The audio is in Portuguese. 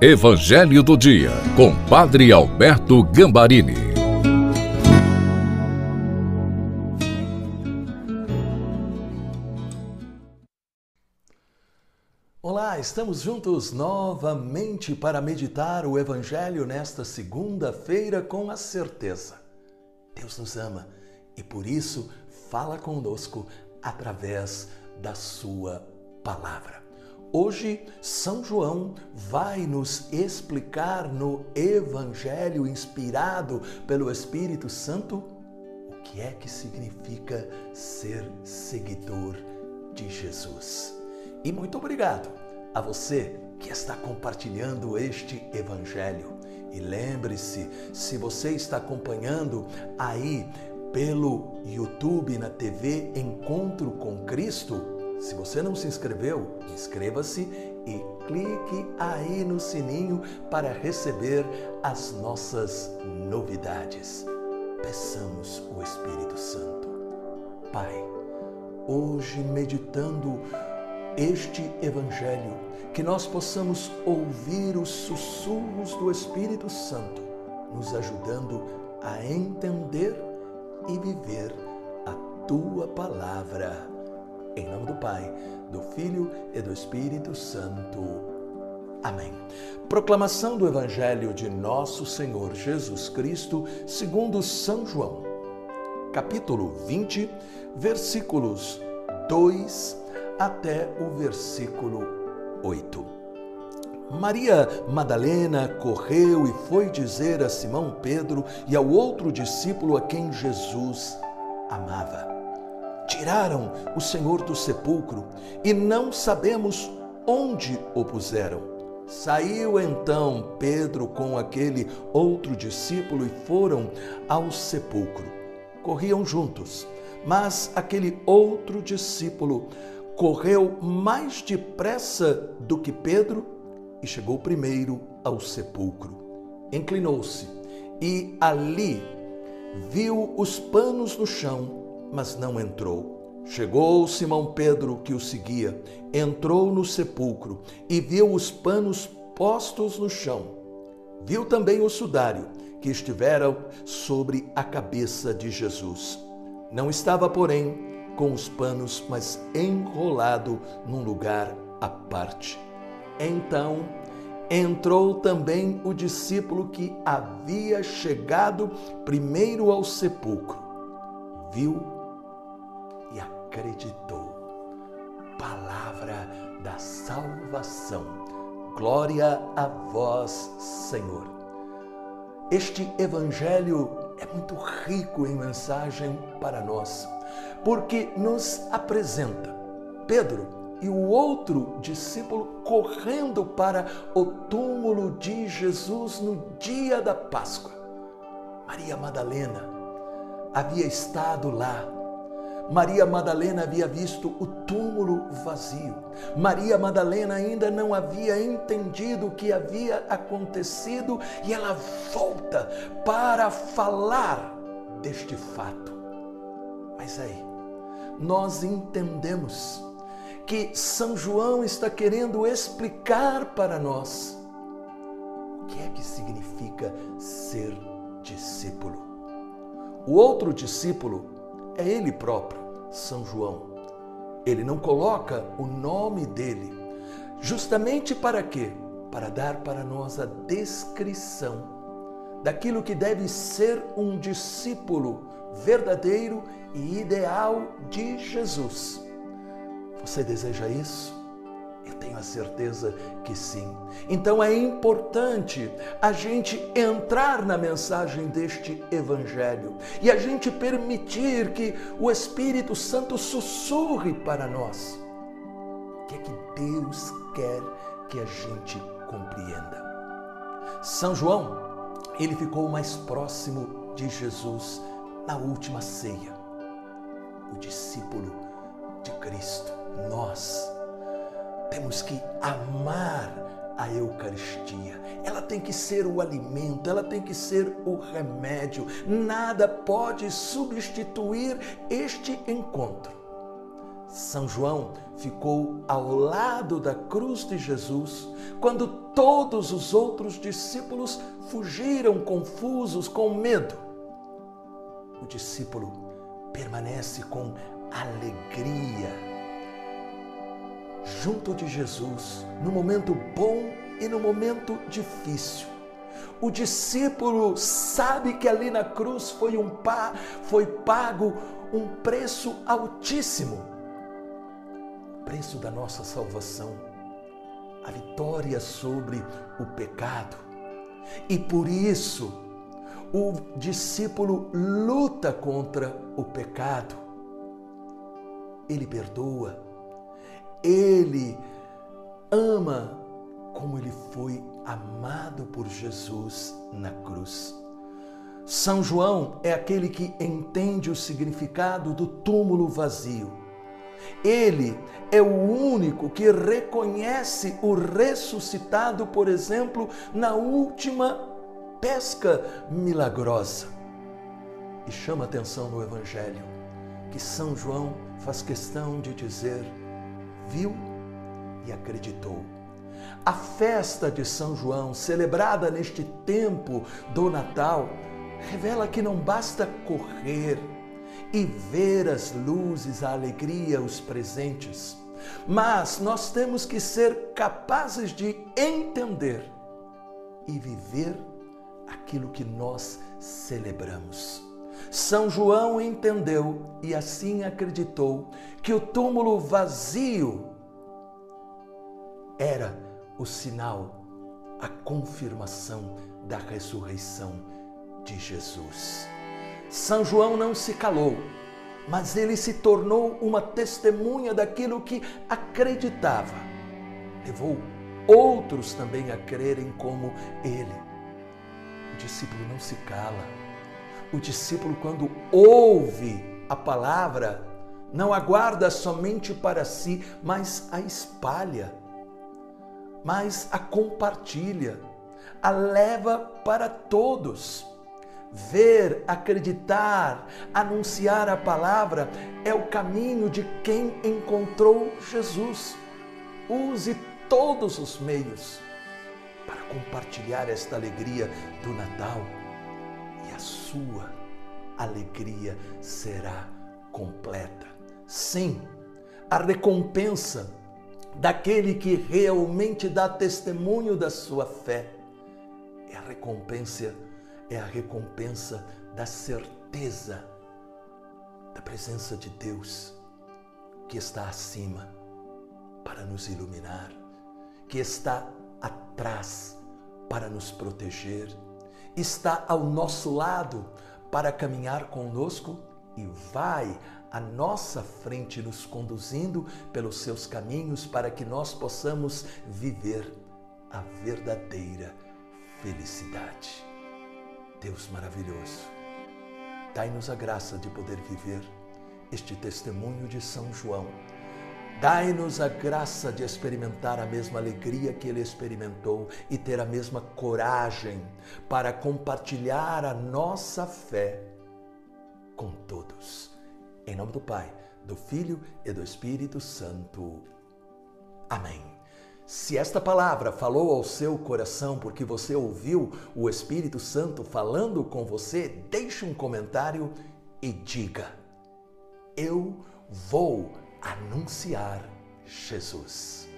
Evangelho do Dia, com Padre Alberto Gambarini. Olá, estamos juntos novamente para meditar o Evangelho nesta segunda-feira com a certeza. Deus nos ama e por isso fala conosco através da Sua palavra. Hoje, São João vai nos explicar no Evangelho inspirado pelo Espírito Santo o que é que significa ser seguidor de Jesus. E muito obrigado a você que está compartilhando este Evangelho. E lembre-se, se você está acompanhando aí pelo YouTube, na TV Encontro com Cristo, se você não se inscreveu, inscreva-se e clique aí no sininho para receber as nossas novidades. Peçamos o Espírito Santo. Pai, hoje meditando este Evangelho, que nós possamos ouvir os sussurros do Espírito Santo, nos ajudando a entender e viver a tua palavra em nome do Pai, do Filho e do Espírito Santo. Amém. Proclamação do Evangelho de Nosso Senhor Jesus Cristo, segundo São João, capítulo 20, versículos 2 até o versículo 8. Maria Madalena correu e foi dizer a Simão Pedro e ao outro discípulo a quem Jesus amava tiraram o Senhor do sepulcro e não sabemos onde o puseram. Saiu então Pedro com aquele outro discípulo e foram ao sepulcro. Corriam juntos, mas aquele outro discípulo correu mais depressa do que Pedro e chegou primeiro ao sepulcro. Inclinou-se e ali viu os panos no chão mas não entrou. Chegou Simão Pedro, que o seguia, entrou no sepulcro e viu os panos postos no chão. Viu também o sudário que estivera sobre a cabeça de Jesus. Não estava, porém, com os panos, mas enrolado num lugar à parte. Então entrou também o discípulo que havia chegado primeiro ao sepulcro. Viu acreditou. Palavra da salvação. Glória a vós, Senhor. Este evangelho é muito rico em mensagem para nós, porque nos apresenta Pedro e o outro discípulo correndo para o túmulo de Jesus no dia da Páscoa. Maria Madalena havia estado lá Maria Madalena havia visto o túmulo vazio. Maria Madalena ainda não havia entendido o que havia acontecido e ela volta para falar deste fato. Mas aí, nós entendemos que São João está querendo explicar para nós o que é que significa ser discípulo. O outro discípulo é ele próprio, São João. Ele não coloca o nome dele, justamente para quê? Para dar para nós a descrição daquilo que deve ser um discípulo verdadeiro e ideal de Jesus. Você deseja isso? Certeza que sim. Então é importante a gente entrar na mensagem deste Evangelho e a gente permitir que o Espírito Santo sussurre para nós. O que é que Deus quer que a gente compreenda? São João, ele ficou mais próximo de Jesus na última ceia. O discípulo de Cristo, nós temos que amar a Eucaristia. Ela tem que ser o alimento, ela tem que ser o remédio. Nada pode substituir este encontro. São João ficou ao lado da cruz de Jesus quando todos os outros discípulos fugiram confusos com medo. O discípulo permanece com alegria junto de Jesus no momento bom e no momento difícil. O discípulo sabe que ali na cruz foi um pá, foi pago um preço altíssimo preço da nossa salvação, a vitória sobre o pecado. E por isso, o discípulo luta contra o pecado. Ele perdoa, ele ama como ele foi amado por Jesus na cruz. São João é aquele que entende o significado do túmulo vazio ele é o único que reconhece o ressuscitado, por exemplo, na última pesca milagrosa. E chama atenção no Evangelho que São João faz questão de dizer: viu e acreditou. A festa de São João, celebrada neste tempo do Natal, revela que não basta correr, e ver as luzes, a alegria, os presentes. Mas nós temos que ser capazes de entender e viver aquilo que nós celebramos. São João entendeu e assim acreditou que o túmulo vazio era o sinal, a confirmação da ressurreição de Jesus. São João não se calou, mas ele se tornou uma testemunha daquilo que acreditava. Levou outros também a crerem como ele. O discípulo não se cala. O discípulo, quando ouve a palavra, não aguarda somente para si, mas a espalha, mas a compartilha, a leva para todos. Ver, acreditar, anunciar a palavra é o caminho de quem encontrou Jesus. Use todos os meios para compartilhar esta alegria do Natal sua alegria será completa. Sim, a recompensa daquele que realmente dá testemunho da sua fé é a recompensa é a recompensa da certeza da presença de Deus que está acima para nos iluminar, que está atrás para nos proteger, está ao nosso lado para caminhar conosco e vai à nossa frente nos conduzindo pelos seus caminhos para que nós possamos viver a verdadeira felicidade. Deus maravilhoso, dai-nos a graça de poder viver este testemunho de São João. Dai-nos a graça de experimentar a mesma alegria que ele experimentou e ter a mesma coragem para compartilhar a nossa fé com todos. Em nome do Pai, do Filho e do Espírito Santo. Amém. Se esta palavra falou ao seu coração porque você ouviu o Espírito Santo falando com você, deixe um comentário e diga: Eu vou anunciar Jesus.